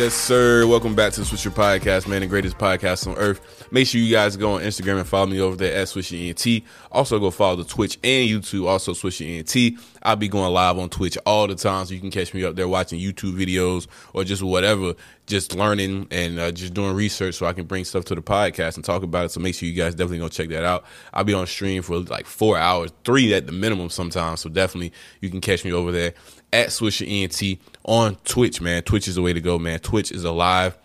Yes, sir. Welcome back to the Swisher Podcast, man, the greatest podcast on earth. Make sure you guys go on Instagram and follow me over there at Swisher ENT. Also, go follow the Twitch and YouTube, also Swisher ENT. I'll be going live on Twitch all the time, so you can catch me up there watching YouTube videos or just whatever, just learning and uh, just doing research so I can bring stuff to the podcast and talk about it. So make sure you guys definitely go check that out. I'll be on stream for like four hours, three at the minimum sometimes. So definitely you can catch me over there at Swisher ENT on Twitch, man. Twitch is the way to go, man. Twitch is a live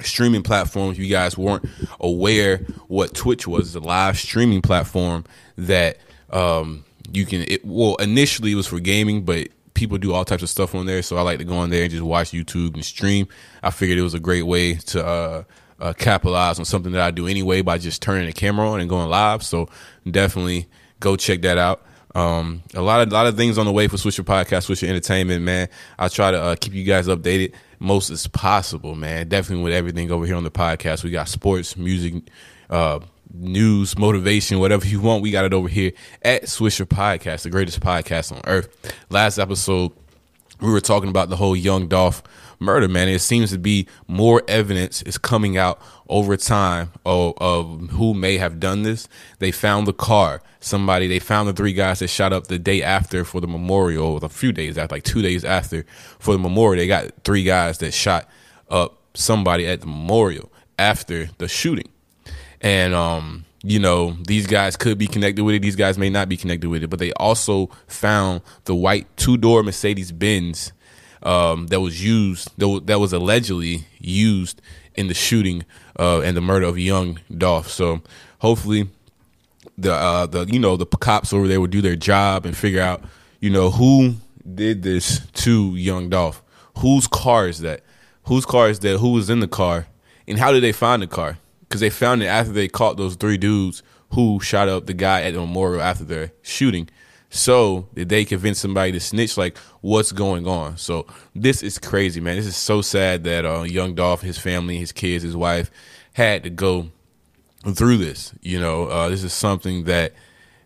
streaming platform. If you guys weren't aware what Twitch was, a live streaming platform that um, you can. It, well, initially it was for gaming, but people do all types of stuff on there. So I like to go on there and just watch YouTube and stream. I figured it was a great way to. Uh, uh, capitalize on something that I do anyway by just turning the camera on and going live. So definitely go check that out. Um, a lot of a lot of things on the way for Swisher Podcast, Swisher Entertainment, man. I try to uh, keep you guys updated most as possible, man. Definitely with everything over here on the podcast. We got sports, music, uh, news, motivation, whatever you want. We got it over here at Swisher Podcast, the greatest podcast on earth. Last episode, we were talking about the whole Young Dolph murder, man. It seems to be more evidence is coming out over time of, of who may have done this. They found the car. Somebody, they found the three guys that shot up the day after for the memorial, a few days after, like two days after for the memorial. They got three guys that shot up somebody at the memorial after the shooting. And, um, you know, these guys could be connected with it. These guys may not be connected with it, but they also found the white two door Mercedes Benz um, that was used, that was, that was allegedly used in the shooting uh, and the murder of young Dolph. So hopefully, the uh, the you know the cops over there will do their job and figure out you know who did this to young Dolph. Whose car is that? Whose car is that? Who was in the car? And how did they find the car? Because they found it after they caught those three dudes who shot up the guy at the memorial after their shooting. So did they convince somebody to snitch? Like, what's going on? So this is crazy, man. This is so sad that uh, young Dolph, his family, his kids, his wife had to go through this. You know, uh, this is something that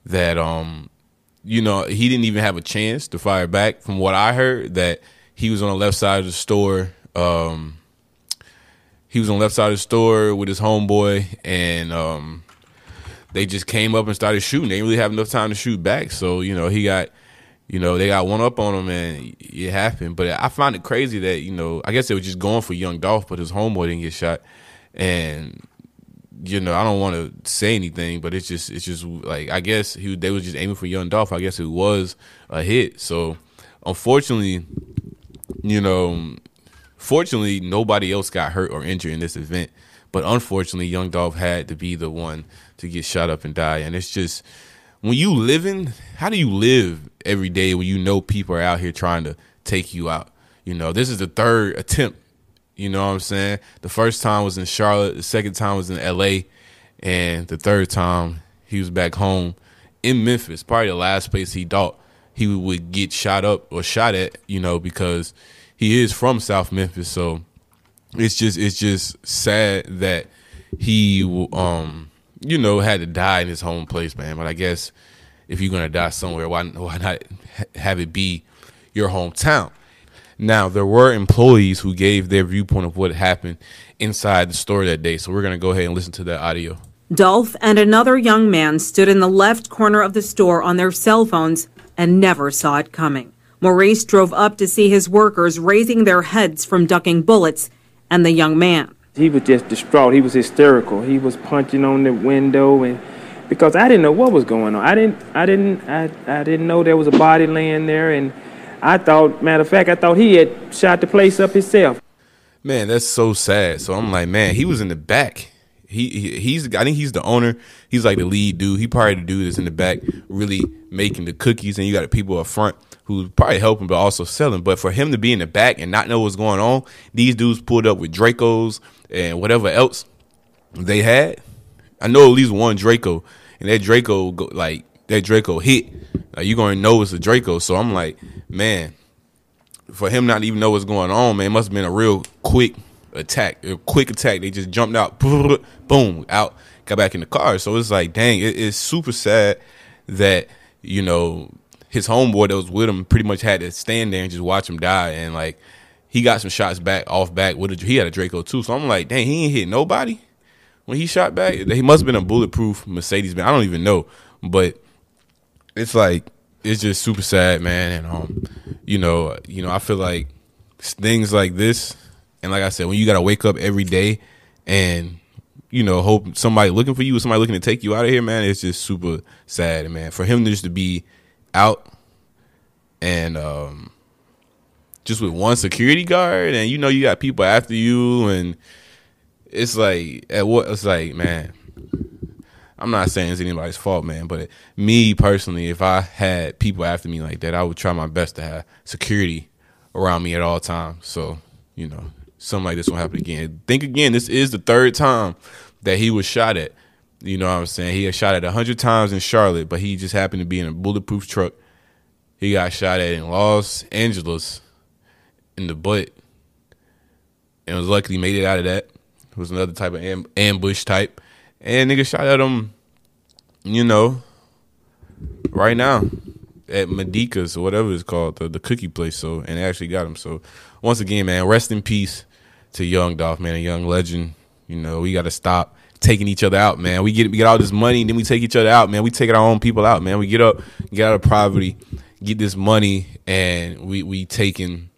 that um, you know, he didn't even have a chance to fire back. From what I heard, that he was on the left side of the store. Um, he was on the left side of the store with his homeboy, and um, they just came up and started shooting. They didn't really have enough time to shoot back. So, you know, he got, you know, they got one up on him and it happened. But I find it crazy that, you know, I guess they were just going for young Dolph, but his homeboy didn't get shot. And, you know, I don't want to say anything, but it's just, it's just like, I guess he, they was just aiming for young Dolph. I guess it was a hit. So, unfortunately, you know, fortunately, nobody else got hurt or injured in this event. But unfortunately, Young Dolph had to be the one to get shot up and die. And it's just when you living, how do you live every day when you know people are out here trying to take you out? You know, this is the third attempt. You know what I'm saying? The first time was in Charlotte, the second time was in LA, and the third time he was back home in Memphis, probably the last place he thought he would get shot up or shot at, you know, because he is from South Memphis. So it's just it's just sad that he um you know had to die in his home place, man. But I guess if you're gonna die somewhere, why why not have it be your hometown? Now there were employees who gave their viewpoint of what happened inside the store that day, so we're gonna go ahead and listen to that audio. Dolph and another young man stood in the left corner of the store on their cell phones and never saw it coming. Maurice drove up to see his workers raising their heads from ducking bullets and the young man. He was just distraught. He was hysterical. He was punching on the window and because I didn't know what was going on. I didn't I didn't I, I didn't know there was a body laying there and I thought matter of fact I thought he had shot the place up himself. Man, that's so sad. So I'm like, man, he was in the back. He, he he's I think he's the owner. He's like the lead dude. He probably the dude that's in the back really making the cookies, and you got the people up front who probably helping but also selling. But for him to be in the back and not know what's going on, these dudes pulled up with Dracos and whatever else they had. I know at least one Draco, and that Draco go, like that Draco hit. Like you gonna know it's a Draco. So I'm like, man, for him not even know what's going on, man, must have been a real quick attack, a quick attack. They just jumped out, boom, out, got back in the car. So it's like, dang, it, it's super sad that you know his homeboy that was with him pretty much had to stand there and just watch him die. And like he got some shots back off back with a, he had a Draco too. So I'm like, dang, he ain't hit nobody when he shot back. He must have been a bulletproof Mercedes. Man, I don't even know, but it's like it's just super sad, man. And um, you know, you know, I feel like things like this, and like I said, when you got to wake up every day and you know, hope somebody looking for you, somebody looking to take you out of here, man, it's just super sad, man. For him just to be out and um just with one security guard and you know you got people after you and it's like at what it's like, man. I'm not saying it's anybody's fault, man, but me personally, if I had people after me like that, I would try my best to have security around me at all times. So, you know, something like this won't happen again. Think again, this is the third time that he was shot at. You know what I'm saying? He had shot at 100 times in Charlotte, but he just happened to be in a bulletproof truck. He got shot at in Los Angeles in the butt and was luckily made it out of that. It was another type of am- ambush type. And nigga shot at him, you know, right now at Medica's or whatever it's called, the, the cookie place. So, and actually got him. So, once again, man, rest in peace to Young Dolph, man, a young legend. You know, we got to stop taking each other out, man. We get we get all this money, then we take each other out, man. We take our own people out, man. We get up, get out of poverty, get this money, and we we taking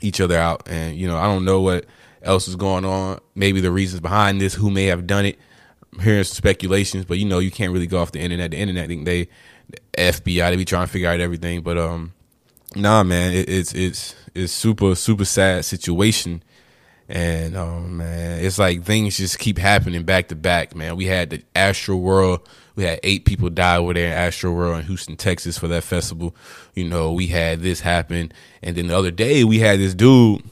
each other out. And you know, I don't know what else is going on. Maybe the reasons behind this, who may have done it. I'm hearing some speculations, but you know, you can't really go off the internet. The internet, I think they, the FBI, they be trying to figure out everything. But um, nah, man, it, it's it's it's super super sad situation. And um, man, it's like things just keep happening back to back, man. We had the Astro World, we had eight people die over there in Astro World in Houston, Texas for that festival. You know, we had this happen, and then the other day we had this dude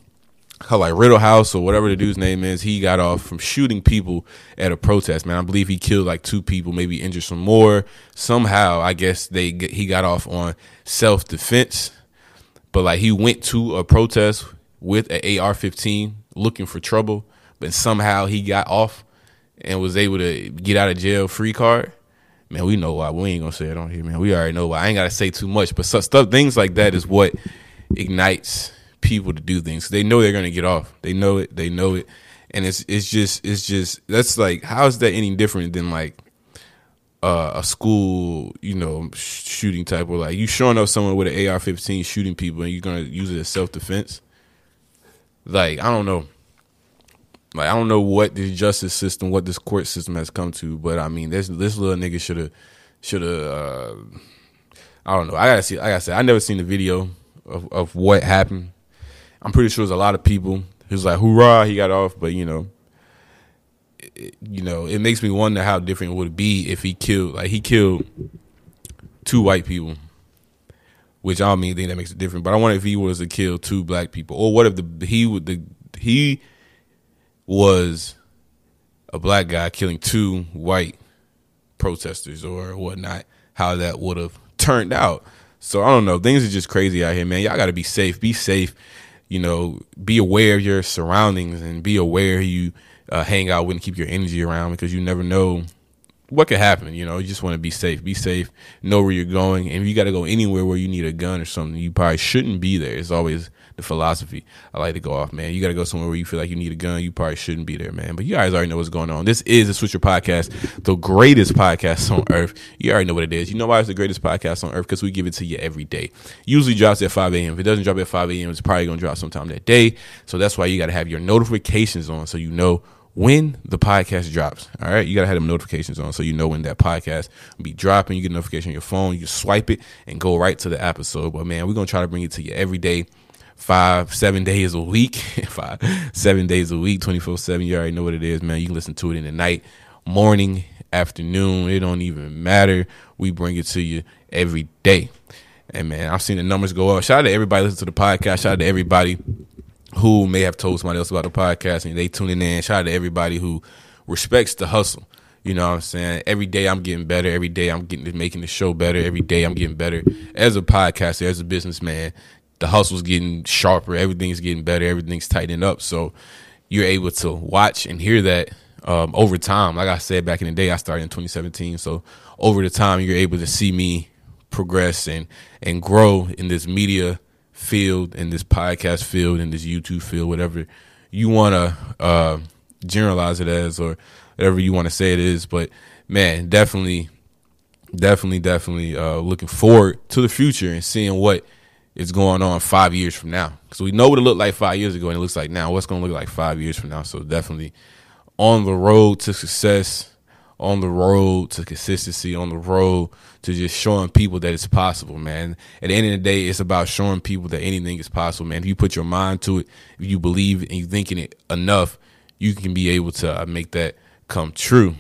called like Rittenhouse or whatever the dude's name is. He got off from shooting people at a protest. Man, I believe he killed like two people, maybe injured some more. Somehow, I guess they he got off on self defense, but like he went to a protest with an AR-15 looking for trouble, but somehow he got off and was able to get out of jail free card. Man, we know why. We ain't gonna say it on here, man. We already know why. I ain't gotta say too much, but stuff, things like that is what ignites people to do things. They know they're gonna get off. They know it. They know it, and it's it's just it's just that's like how is that any different than like uh, a school you know shooting type or like you showing up someone with an AR-15 shooting people and you're gonna use it as self defense? Like I don't know. Like I don't know what the justice system, what this court system has come to, but I mean, this this little nigga should have should have. Uh, I don't know. I gotta see. Like I said, I never seen the video of, of what happened. I'm pretty sure there's a lot of people who's like, "Hoorah!" He got off, but you know, it, you know, it makes me wonder how different it would be if he killed like he killed two white people. Which I don't mean think that makes it different, but I wonder if he was to kill two black people, or what if the he would the he was a black guy killing two white protesters or whatnot, how that would have turned out. So I don't know. Things are just crazy out here, man. Y'all got to be safe. Be safe. You know, be aware of your surroundings and be aware who you uh, hang out with and keep your energy around because you never know what could happen. You know, you just want to be safe. Be safe. Know where you're going. And if you got to go anywhere where you need a gun or something, you probably shouldn't be there. It's always the philosophy I like to go off, man. You got to go somewhere where you feel like you need a gun. You probably shouldn't be there, man. But you guys already know what's going on. This is the Swisher Podcast, the greatest podcast on earth. You already know what it is. You know why it's the greatest podcast on earth? Because we give it to you every day. Usually drops at 5 a.m. If it doesn't drop at 5 a.m., it's probably going to drop sometime that day. So that's why you got to have your notifications on so you know when the podcast drops. All right, you gotta have them notifications on so you know when that podcast be dropping. You get a notification on your phone, you swipe it and go right to the episode. But man, we're gonna try to bring it to you every day five, seven days a week, five, seven days a week, 24 7. You already know what it is, man. You can listen to it in the night, morning, afternoon. It don't even matter. We bring it to you every day. And man, I've seen the numbers go up. Shout out to everybody listen to the podcast. Shout out to everybody who may have told somebody else about the podcast and they tuning in. Shout out to everybody who respects the hustle. You know what I'm saying? Every day I'm getting better. Every day I'm getting making the show better. Every day I'm getting better as a podcaster, as a businessman. The hustle's getting sharper. Everything's getting better. Everything's tightening up. So you're able to watch and hear that um, over time. Like I said back in the day, I started in 2017. So over the time, you're able to see me progress and and grow in this media field, in this podcast field, in this YouTube field, whatever you want to uh, generalize it as, or whatever you want to say it is. But man, definitely, definitely, definitely uh, looking forward to the future and seeing what is going on five years from now. Because we know what it looked like five years ago, and it looks like now. What's going to look like five years from now? So definitely on the road to success, on the road to consistency, on the road to just showing people that it's possible, man. At the end of the day, it's about showing people that anything is possible, man. If you put your mind to it, if you believe and you thinking it enough, you can be able to uh, make that come true.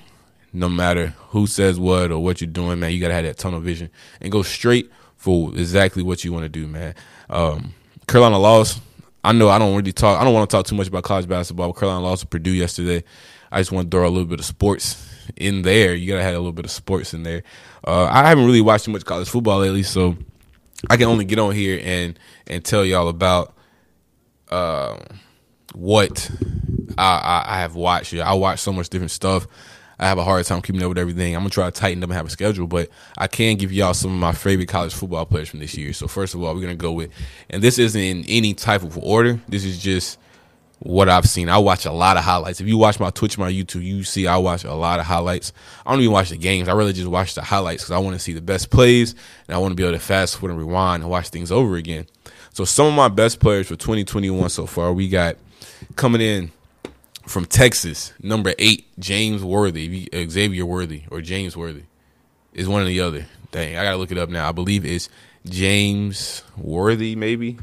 No matter who says what or what you're doing, man, you gotta have that tunnel vision and go straight for exactly what you want to do, man. Um, Carolina lost. I know I don't really talk. I don't want to talk too much about college basketball. Carolina lost to Purdue yesterday. I just want to throw a little bit of sports in there. You gotta have a little bit of sports in there. Uh, I haven't really watched too much college football lately, so I can only get on here and and tell y'all about uh, what I, I, I have watched. I watch so much different stuff. I have a hard time keeping up with everything. I'm gonna try to tighten up and have a schedule, but I can give y'all some of my favorite college football players from this year. So first of all, we're gonna go with, and this isn't in any type of order. This is just what I've seen. I watch a lot of highlights. If you watch my Twitch, my YouTube, you see I watch a lot of highlights. I don't even watch the games. I really just watch the highlights because I want to see the best plays and I want to be able to fast forward and rewind and watch things over again. So some of my best players for 2021 so far, we got coming in from Texas, number eight, James Worthy, Xavier Worthy, or James Worthy, is one or the other. Dang, I gotta look it up now. I believe it's James Worthy, maybe.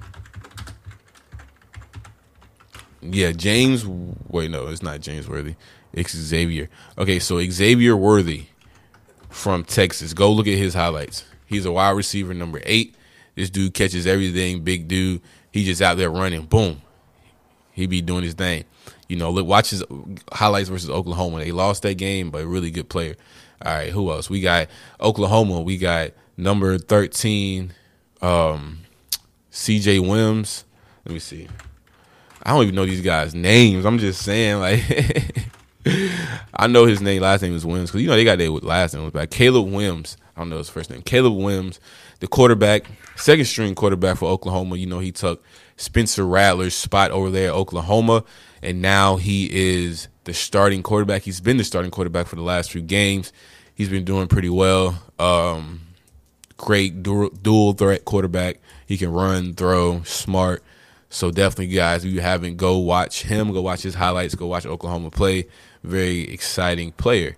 Yeah, James. Wait, no, it's not James Worthy. It's Xavier. Okay, so Xavier Worthy from Texas. Go look at his highlights. He's a wide receiver, number eight. This dude catches everything. Big dude. He just out there running. Boom. He be doing his thing. You know, look, watch his highlights versus Oklahoma. They lost that game, but really good player. All right, who else? We got Oklahoma. We got number thirteen, um, C.J. Wims. Let me see. I don't even know these guys' names. I'm just saying, like, I know his name, last name is Wims, because you know they got their last name was back. Caleb Wims. I don't know his first name. Caleb Wims, the quarterback, second string quarterback for Oklahoma. You know he took Spencer Rattler's spot over there at Oklahoma, and now he is the starting quarterback. He's been the starting quarterback for the last few games. He's been doing pretty well. Um, great dual, dual threat quarterback. He can run, throw, smart. So definitely, guys, if you haven't, go watch him. Go watch his highlights. Go watch Oklahoma play. Very exciting player.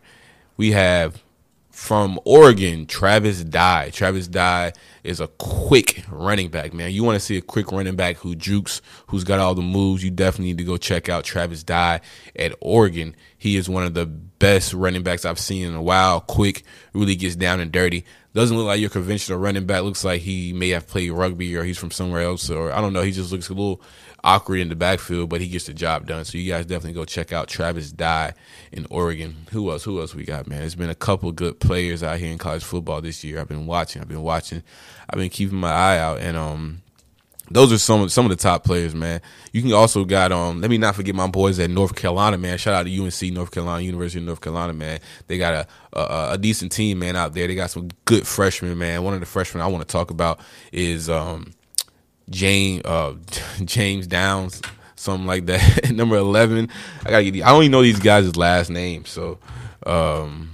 We have from Oregon, Travis Dye. Travis Dye is a quick running back, man. You want to see a quick running back who jukes, who's got all the moves. You definitely need to go check out Travis Dye at Oregon. He is one of the best running backs I've seen in a while. Quick, really gets down and dirty. Doesn't look like your conventional running back. Looks like he may have played rugby or he's from somewhere else, or I don't know. He just looks a little awkward in the backfield, but he gets the job done. So you guys definitely go check out Travis Dye in Oregon. Who else? Who else we got, man? There's been a couple good players out here in college football this year. I've been watching. I've been watching. I've been keeping my eye out, and um, those are some some of the top players, man. You can also got um. Let me not forget my boys at North Carolina, man. Shout out to UNC, North Carolina, University of North Carolina, man. They got a a, a decent team, man, out there. They got some good freshmen, man. One of the freshmen I want to talk about is um James uh James Downs, something like that. Number eleven. I gotta get. I don't even know these guys' last names, so um,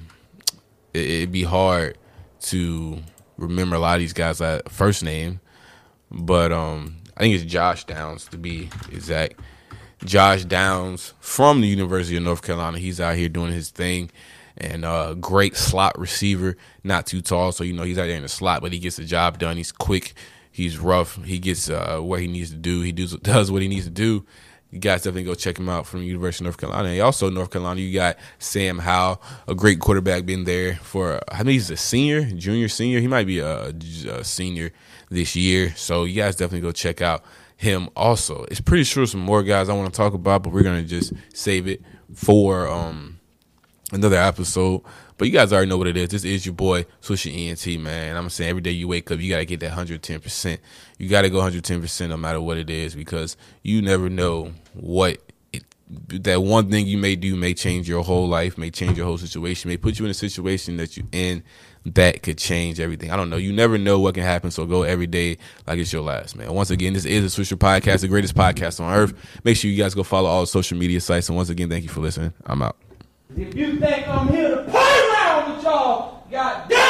it, it'd be hard to remember a lot of these guys' first name. But um, I think it's Josh Downs to be exact. Josh Downs from the University of North Carolina. He's out here doing his thing. And uh, great slot receiver, not too tall, so you know he's out there in the slot, but he gets the job done. He's quick, He's rough. He gets uh, what he needs to do. He does does what he needs to do. You guys definitely go check him out from University of North Carolina. And also North Carolina, you got Sam Howell, a great quarterback, been there for I think he's a senior, junior, senior. He might be a, a senior this year. So you guys definitely go check out him also. It's pretty sure some more guys I want to talk about, but we're gonna just save it for um another episode. But you guys already know what it is. This is your boy Swisher ENT, man. I'm saying every day you wake up, you gotta get that 110. percent You gotta go 110 percent no matter what it is because you never know what it, that one thing you may do may change your whole life, may change your whole situation, may put you in a situation that you in that could change everything. I don't know. You never know what can happen. So go every day like it's your last, man. Once again, this is the Swisher Podcast, the greatest podcast on earth. Make sure you guys go follow all the social media sites. And once again, thank you for listening. I'm out. If you think I'm here to with y'all, goddamn.